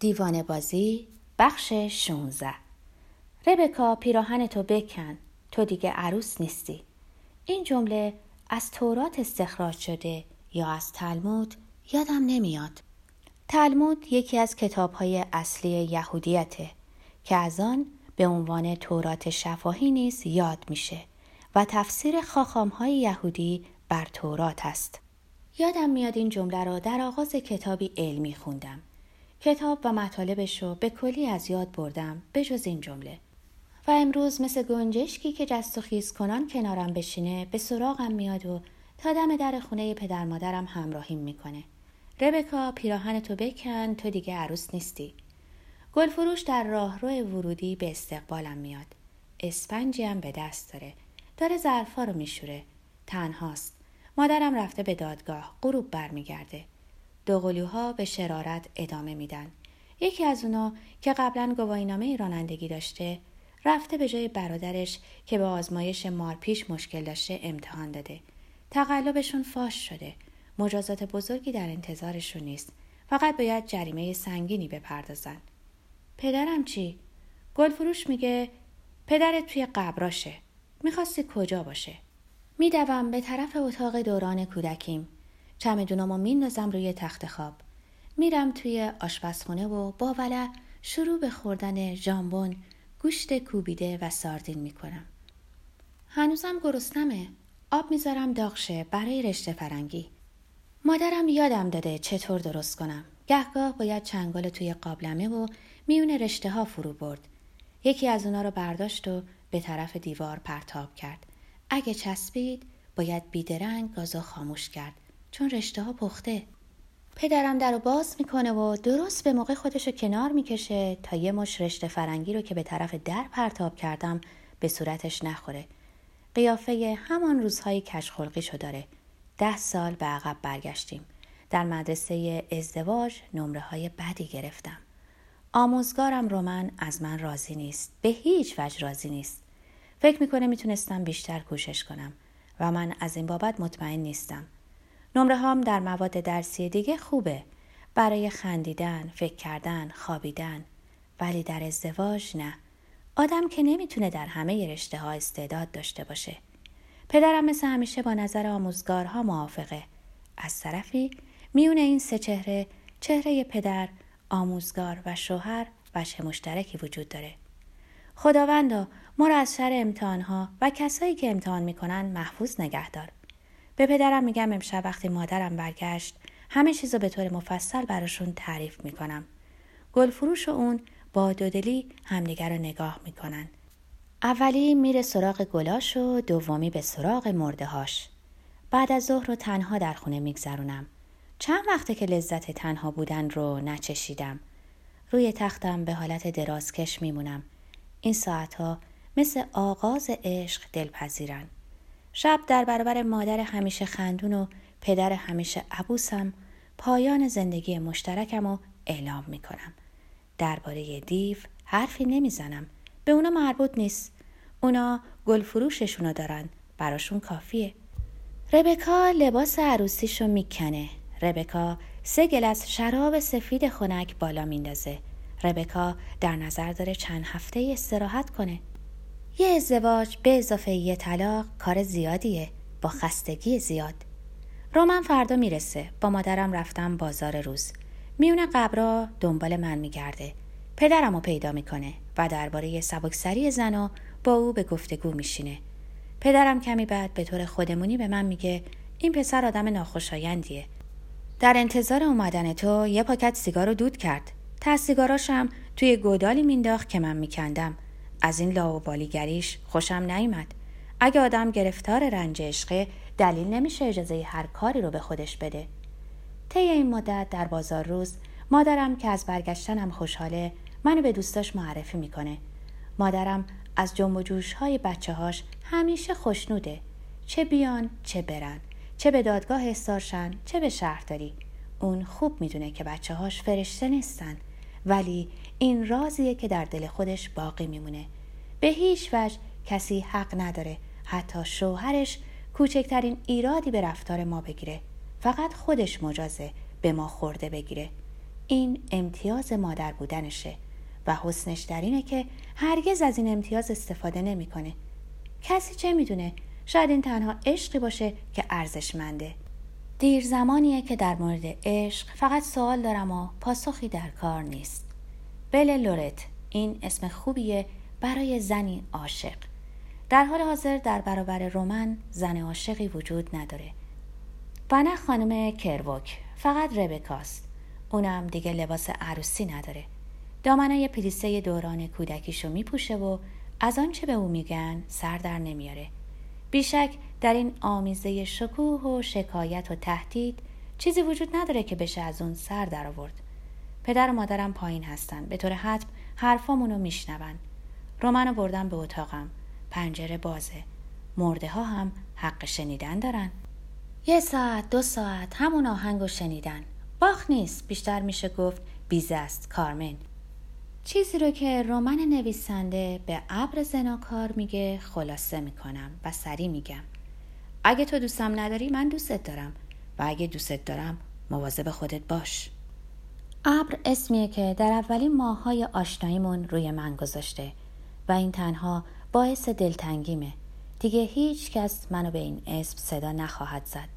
دیوانه بازی بخش 16 ربکا پیراهن تو بکن. تو دیگه عروس نیستی. این جمله از تورات استخراج شده یا از تلمود؟ یادم نمیاد. تلمود یکی از کتابهای اصلی یهودیته که از آن به عنوان تورات شفاهی نیز یاد میشه و تفسیر خاخامهای یهودی بر تورات است. یادم میاد این جمله را در آغاز کتابی علمی خوندم. کتاب و مطالبش رو به کلی از یاد بردم به جز این جمله. و امروز مثل گنجشکی که جست و خیز کنان کنارم بشینه به سراغم میاد و تا دم در خونه پدر مادرم همراهیم می‌کنه. ربکا پیراهن تو بکن تو دیگه عروس نیستی. گلفروش در راهرو ورودی به استقبالم میاد. اسپنجی هم به دست داره. داره ظرفا رو میشوره. تنهاست. مادرم رفته به دادگاه. غروب برمیگرده. دوقلوها به شرارت ادامه میدن. یکی از اونا که قبلا گواهینامه رانندگی داشته رفته به جای برادرش که به آزمایش مارپیش مشکل داشته امتحان داده. تقلبشون فاش شده. مجازات بزرگی در انتظارشون نیست. فقط باید جریمه سنگینی بپردازن. پدرم چی؟ گلفروش میگه پدرت توی قبراشه. می‌خواستی کجا باشه؟ میدوم به طرف اتاق دوران کودکیم. چمدونامو میندازم روی تخت خواب. میرم توی آشپزخونه و با ولع شروع به خوردن ژامبون گوشت کوبیده و ساردین می‌کنم. هنوزم گرسنمه. آب می‌ذارم داغشه برای رشته فرنگی. مادرم یادم داده چطور درست کنم. گهگاه باید چنگال توی قابلمه و میون رشته ها فرو برد. یکی از اونا رو برداشت و به طرف دیوار پرتاب کرد. اگه چسبید باید بیدرنگ گازو خاموش کرد. چون رشته ها پخته. پدرم در رو باز می‌کنه و درست به موقع خودش رو کنار می‌کشه تا یه مش رشته فرنگی رو که به طرف در پرتاب کردم به صورتش نخوره. قیافه همان روزهای کشخلقیشو داره. ده سال به عقب برگشتیم. در مدرسه ازدواج نمره های بدی گرفتم. آموزگارم رومن از من راضی نیست. به هیچ وجه راضی نیست. فکر می‌کنه می‌تونستم بیشتر کوشش کنم و من از این بابت مطمئن نیستم. نمره هام در مواد درسی دیگه خوبه. برای خندیدن، فکر کردن، خوابیدن. ولی در ازدواج نه. آدم که نمی‌تونه در همه رشته ها استعداد داشته باشه. پدرم مثل همیشه با نظر آموزگارها موافقه. از طرفی میون این سه چهره چهره پدر آموزگار و شوهر وجه مشترکی وجود داره. خداوندا ما را از شر امتحانها و کسایی که امتحان می‌کنن محفوظ نگهدار. به پدرم میگم امشب وقتی مادرم برگشت همه چیزو به طور مفصل براشون تعریف می‌کنم. گلفروش و اون با دودلی همدیگر رو نگاه می‌کنن. اولی میره سراغ گلاش و دومی به سراغ مردهاش بعد از ظهر رو تنها در خونه میگذرونم. چند وقته که لذت تنها بودن رو نچشیدم. روی تختم به حالت درازکش میمونم. این ساعتها مثل آغاز عشق دلپذیرن. شب در برابر مادر همیشه خندون و پدر همیشه عبوسم پایان زندگی مشترکم رو اعلام می‌کنم. درباره دیو حرفی نمی‌زنم. به اونا مربوط نیست. اونا گل فروششونو دارن. براشون کافیه. ربکا لباس عروسیشو می‌کنه. ربکا سه گلس شراب سفید خنک بالا میندازه. ربکا در نظر داره چند هفته استراحت کنه. یه ازدواج به اضافه یه طلاق کار زیادیه. با خستگی زیاد. رومن فردا می‌رسه. با مادرم رفتم بازار روز. میونه قبرا دنبال من میگرده. پدرم رو پیدا می‌کنه و درباره سبکسری زنا با او به گفتگو میشینه. پدرم کمی بعد به طور خودمونی به من میگه این پسر آدم ناخوشایندیه. در انتظار اومدن تو یه پاکت سیگار رو دود کرد. تا سیگاراشم توی گودالی مینداخت که من میکندم. از این لاوبالیگریش خوشم نیامد اگه آدم گرفتار رنج عشقه دلیل نمیشه اجازه هر کاری رو به خودش بده. طی این مدت در بازار روز مادرم که از برگشتنم خوشحاله منو به دوستاش معرفی می‌کنه. مادرم از جنب و جوش های بچه هاش همیشه خوشنوده. چه بیان چه برن. چه به دادگاه استارشن چه به شهرداری. اون خوب می‌دونه که بچه هاش فرشته نیستن. ولی این رازیه که در دل خودش باقی میمونه. به هیچ وجه کسی حق نداره حتی شوهرش کوچکترین ایرادی به رفتار ما بگیره. فقط خودش مجازه به ما خورده بگیره. این امتیاز مادر بودنشه و حسنش در اینه که هرگز از این امتیاز استفاده نمی‌کنه. کسی چه می‌دونه؟ شاید این تنها عشقی باشه که ارزشمنده. دیر زمانیه که در مورد عشق فقط سوال دارم و پاسخی در کار نیست. بل لورت. این اسم خوبیه برای زنی عاشق. در حال حاضر در برابر رومن زن عاشقی وجود نداره. و نه خانم کروک فقط ربکاست. اونم دیگه لباس عروسی نداره. دامنه پلیسه دوران کودکیشو میپوشه و از آنچه به او میگن سر در نمیاره. بیشک در این آمیزه شکوه و شکایت و تهدید چیزی وجود نداره که بشه از اون سر در آورد. پدر و مادرم پایین هستن. به طور حتم حرفامونو میشنون. رومنو بردم به اتاقم. پنجره بازه. مرده ها هم حق شنیدن دارن. یه ساعت دو ساعت همون آهنگو شنیدن. باخ نیست. بیشتر میشه گفت بیزه است کارمن. چیزی رو که رمان نویسنده به ابر زناکار میگه خلاصه می‌کنم و سری میگم. اگه تو دوستم نداری من دوستت دارم. و اگه دوستت دارم مواظب خودت باش. ابر اسمیه که در اولین ماههای آشناییمون روی من گذاشته و این تنها باعث دلتنگیمه. دیگه هیچ کس منو به این اسم صدا نخواهد زد.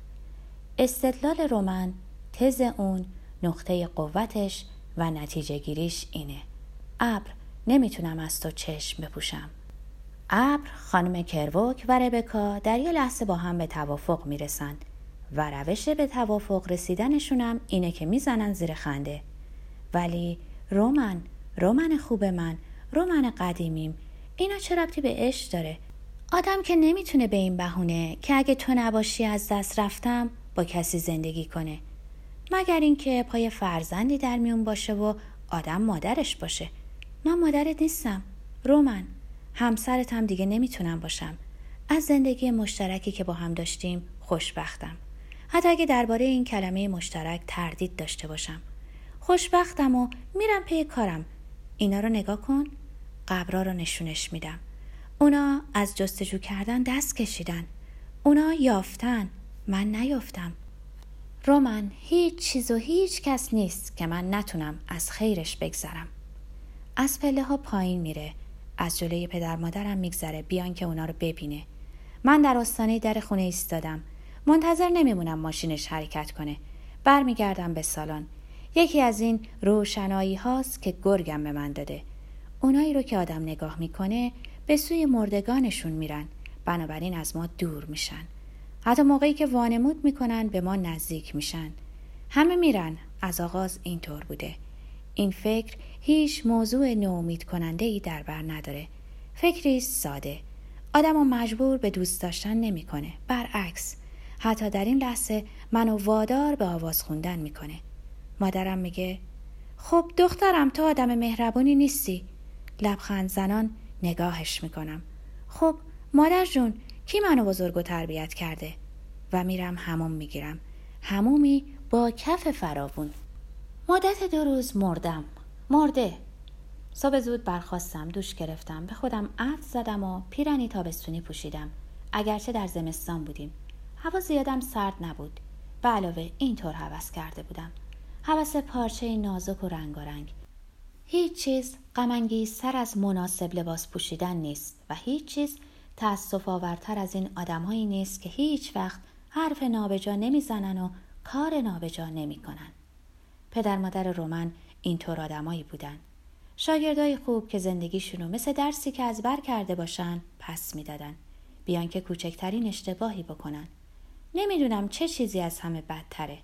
استدلال رومن تز اون نقطه قوتش و نتیجه گیریش اینه. ابر نمی‌تونم از تو چشم بپوشم. ابر خانم کروک و ربکا در یه لحظه با هم به توافق می‌رسن و روش به توافق رسیدنشونم اینه که می‌زنن زیر خنده. ولی رومن رومن خوب من رومن قدیمیم. اینا چه ربطی به عشق داره؟ آدم که نمی‌تونه به این بهونه که اگه تو نباشی از دست رفتم با کسی زندگی کنه. مگر اینکه پای فرزندی در میون باشه و آدم مادرش باشه. من مادرت نیستم. رومن. همسرت هم دیگه نمی‌تونم باشم. از زندگی مشترکی که با هم داشتیم خوشبختم. حتی اگه درباره این کلمه مشترک تردید داشته باشم. خوشبختم و میرم پی کارم. اینا رو نگاه کن. قبرا رو نشونش میدم. اونا از جستجو کردن دست کشیدن. اونا یافتن. من نیافتم. رومن هیچ چیز و هیچ کس نیست که من نتونم از خیرش بگذرم. از پله ها پایین میره. از جلوی پدر مادرم میگذره. بیان که اونا رو ببینه. من در آستانه در خونه ایستادم. منتظر نمیمونم ماشینش حرکت کنه. برمیگردم به سالن. یکی از این روشنایی هاست که گرگم به من داده. اونایی رو که آدم نگاه می‌کنه به سوی مردگانشون میرن. بنابراین از ما دور میشن. حتی موقعی که وانمود می‌کنن به ما نزدیک میشن. همه میرن. از آغاز اینطور بوده. این فکر هیچ موضوع نومید کننده ای در بر نداره. فکری ساده. آدم مجبور به دوست داشتن نمی‌کنه. برعکس. حتی در این لحظه منو وادار به آواز خوندن می‌کنه. مادرم میگه خب دخترم تو آدم مهربونی نیستی. لبخند زنان نگاهش می‌کنم. خب مادر جون کی منو بزرگ و تربیت کرده؟ و میرم هموم می‌گیرم. همومی با کف فراوون. مدت دو روز مردم. مرده. صبح زود برخواستم دوش گرفتم به خودم عرض زدم و پیرنی تابستونی پوشیدم. اگرچه در زمستان بودیم. هوا زیادم سرد نبود. به علاوه اینطور حوس کرده بودم. حوس پارچه نازک و رنگارنگ. هیچ چیز غمانگیز سر از مناسب لباس پوشیدن نیست و هیچ چیز تأسف آورتر از این آدمهایی نیست که هیچ وقت حرف نابجا نمی‌زنن و کار نابجا نمی‌کنن. پدر مادر رومن اینطور آدمایی بودن. شاگردای خوب که زندگیشونو مثل درسی که از بر کرده باشن پس می‌دادن. بیان که کوچکترین اشتباهی بکنن. نمی‌دونم چه چیزی از همه بدتره.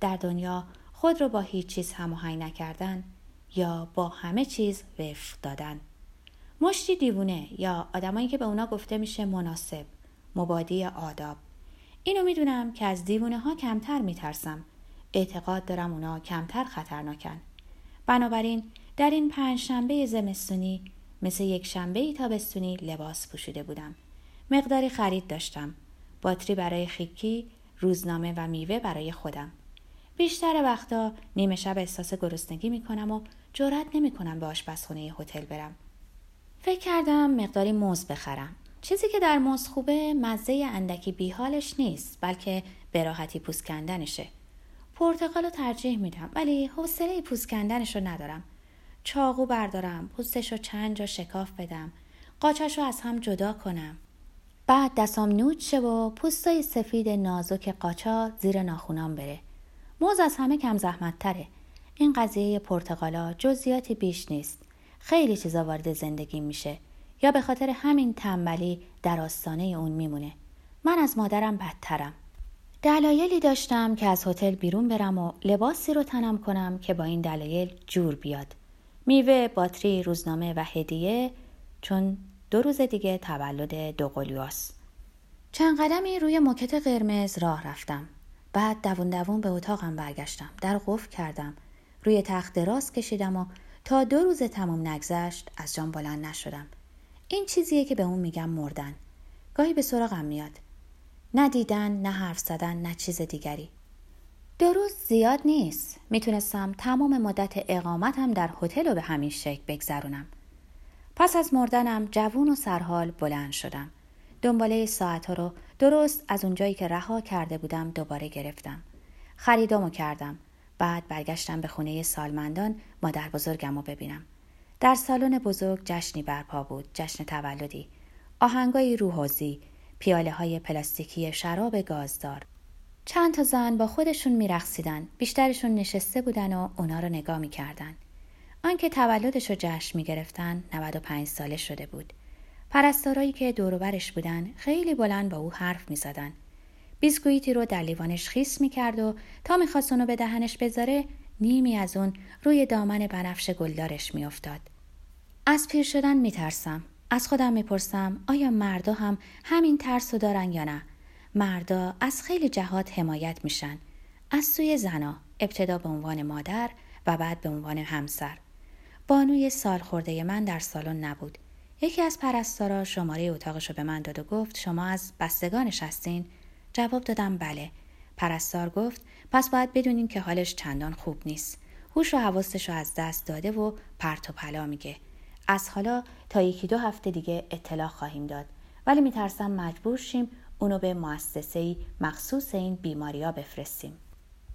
در دنیا خود رو با هیچ چیز هماهنگ نکردن یا با همه چیز وفق دادن. مشتی دیوونه یا آدمایی که به اونا گفته میشه مناسب مبادی آداب. اینو می‌دونم که از دیوونه ها کمتر میترسم. اعتقاد دارم اونا کمتر خطرناکن. بنابراین در این پنج شنبه زمستونی مثل یک شنبه تابستونی لباس پوشیده بودم. مقداری خرید داشتم. باتری برای خیکی روزنامه و میوه برای خودم. بیشتر وقتا نیمه شب احساس گرسنگی می‌کنم و جرأت نمی‌کنم به آشپزخونه هتل برم. فکر کردم مقداری موز بخرم. چیزی که در موز خوبه مزه اندکی بیحالش نیست بلکه به راحتی پوست کندنشه پرتقال رو ترجیح میدم ولی حوصله پوست کندنش رو ندارم. چاقو بردارم پوستش رو چند جا شکاف بدم. قاچش رو از هم جدا کنم. بعد دستام نوچ شه و پوستای سفید نازک قاچا زیر ناخونام بره. موز از همه کم زحمت تره این قضیه پرتقالا جزئیاتی بیش نیست. خیلی چیزا وارد زندگی میشه. یا به خاطر همین تنبلی در آستانه اون میمونه. من از مادرم بدترم. دلایلی داشتم که از هتل بیرون برم و لباسی رو تنم کنم که با این دلایل جور بیاد. میوه باتری روزنامه و هدیه چون دو روز دیگه تولد دوقلیاس چند قدمی روی موکت قرمز راه رفتم. بعد دوون دوون به اتاقم برگشتم. در قفل کردم. روی تخت دراز کشیدم و تا دو روز تمام نگذشت از جان بلند نشدم. این چیزیه که به اون میگم مردن. گاهی به سراغم میاد. نه دیدن نه حرف زدن نه چیز دیگری. دو روز زیاد نیست. می‌تونستم تمام مدت اقامتم در هتل رو به همین شکل بگذرونم. پس از مردنم جوون و سرحال بلند شدم. دنباله ساعت ها رو درست از اونجایی که رها کرده بودم دوباره گرفتم. خریدامو کردم. بعد برگشتم به خونه سالمندان مادر بزرگم رو ببینم. در سالن بزرگ جشنی برپا بود جشن تولدی. آهنگای روحوزی پیاله های پلاستیکی شراب گازدار. چند تا زن با خودشون میرقصیدن بیشترشون نشسته بودن و اونا رو نگاه می‌کردن. آنکه تولدش رو جشن می‌گرفتن 95 ساله شده بود. پرستارایی که دوروبرش بودن خیلی بلند با او حرف می‌زدن. بیسکویتی رو در لیوانش خیس می‌کرد و تا می‌خواست اونو به دهنش بذاره نیمی از اون روی دامن بنفش گلدارش میافتاد. از پیر شدن میترسم. از خودم می‌پرسم آیا مردا هم همین ترس رو دارن یا نه؟ مردا از خیلی جهات حمایت میشن. از سوی زنا ابتدا به عنوان مادر و بعد به عنوان همسر. بانوی سال خورده من در سالن نبود. یکی از پرستارا شماره اتاقش رو به من داد و گفت شما از بستگانش هستین جواب دادم بله. پرستار گفت پس باید بدونین که حالش چندان خوب نیست. هوش و حواستش رو از دست داده و پرت و پلا میگه. از حالا تا یکی دو هفته دیگه اطلاع خواهیم داد. ولی میترسم مجبور شیم اونو به مؤسسه مخصوص این بیماریا بفرستیم.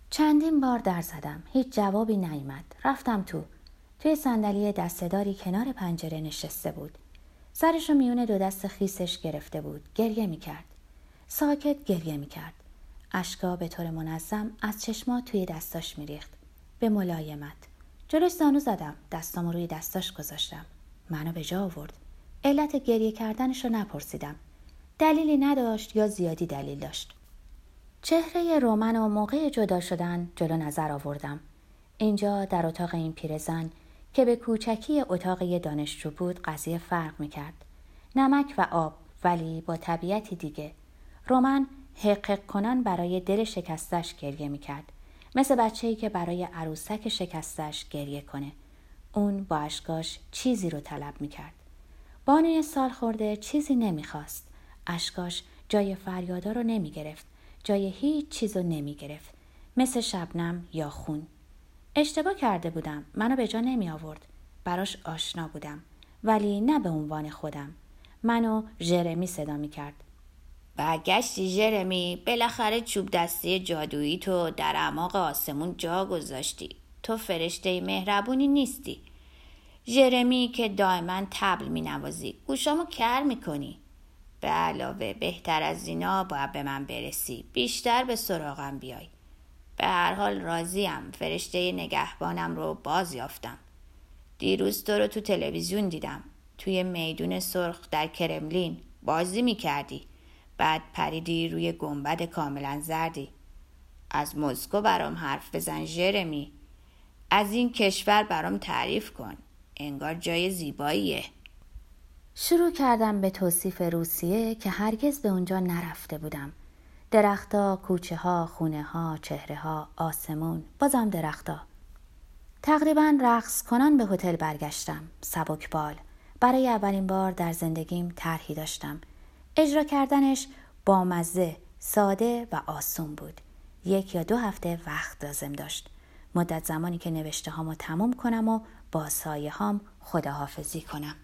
چندین بار در زدم. هیچ جوابی نیامد رفتم تو. توی صندلی دستهداری کنار پنجره نشسته بود. سرش رو میون دو دست خیسش گرفته بود. گریه می‌کرد. ساکت گریه می‌کرد. اشکا به طور منظم از چشما توی دستاش میریخت. به ملایمت. جلوش زانو زدم. دستامو روی دستاش گذاشتم. منو به جا آورد. علت گریه کردنش رو نپرسیدم. دلیلی نداشت یا زیادی دلیل داشت. چهره رومن و موقع جدا شدن جلو نظر آوردم. اینجا در اتاق این پیرزن که به کوچکی اتاق دانشجو بود قضیه فرق می‌کرد. نمک و آب ولی با طبیعتی دیگه. رومن حقق کنن برای دل شکستش گریه می‌کرد. مثل بچه که برای عروسک شکستش گریه کنه. اون با اشکاش چیزی رو طلب می‌کرد. بانوی سال خورده چیزی نمی‌خواست. اشکاش جای فریادا رو نمی‌گرفت. جای هیچ چیز رو نمی‌گرفت. مثل شبنم یا خون. اشتباه کرده بودم. منو به جا نمی آورد. براش آشنا بودم. ولی نه به عنوان خودم. منو ژرمی صدا می کرد. برگشتی ژرمی بالاخره چوب دستی جادویی تو در اعماق آسمون جا گذاشتی. تو فرشته مهربونی نیستی. ژرمی که دائما تبل می نوازی. گوشامو کر می کنی. به علاوه بهتر از اینا باید به من برسی. بیشتر به سراغم بیای. به هر حال راضیم. فرشته نگهبانم رو باز یافتم. دیروز تو رو تو تلویزیون دیدم. توی میدون سرخ در کرملین. بازی می کردی بعد پریدی روی گنبد کاملا زردی. از مسکو برام حرف بزن ژرمی از این کشور برام تعریف کن. انگار جای زیباییه. شروع کردم به توصیف روسیه که هرگز به اونجا نرفته بودم. درختها، کوچه ها، خونه ها، چهره ها، آسمون، بازم درختها. تقریبا رقص کنان به هتل برگشتم. سبکبال. برای اولین بار در زندگیم طرحی داشتم. اجرا کردنش با مزه، ساده و آسون بود. یک یا دو هفته وقت لازم داشت. مدت زمانی که نوشته هامو تموم کنم و با سایه هام خداحافظی کنم.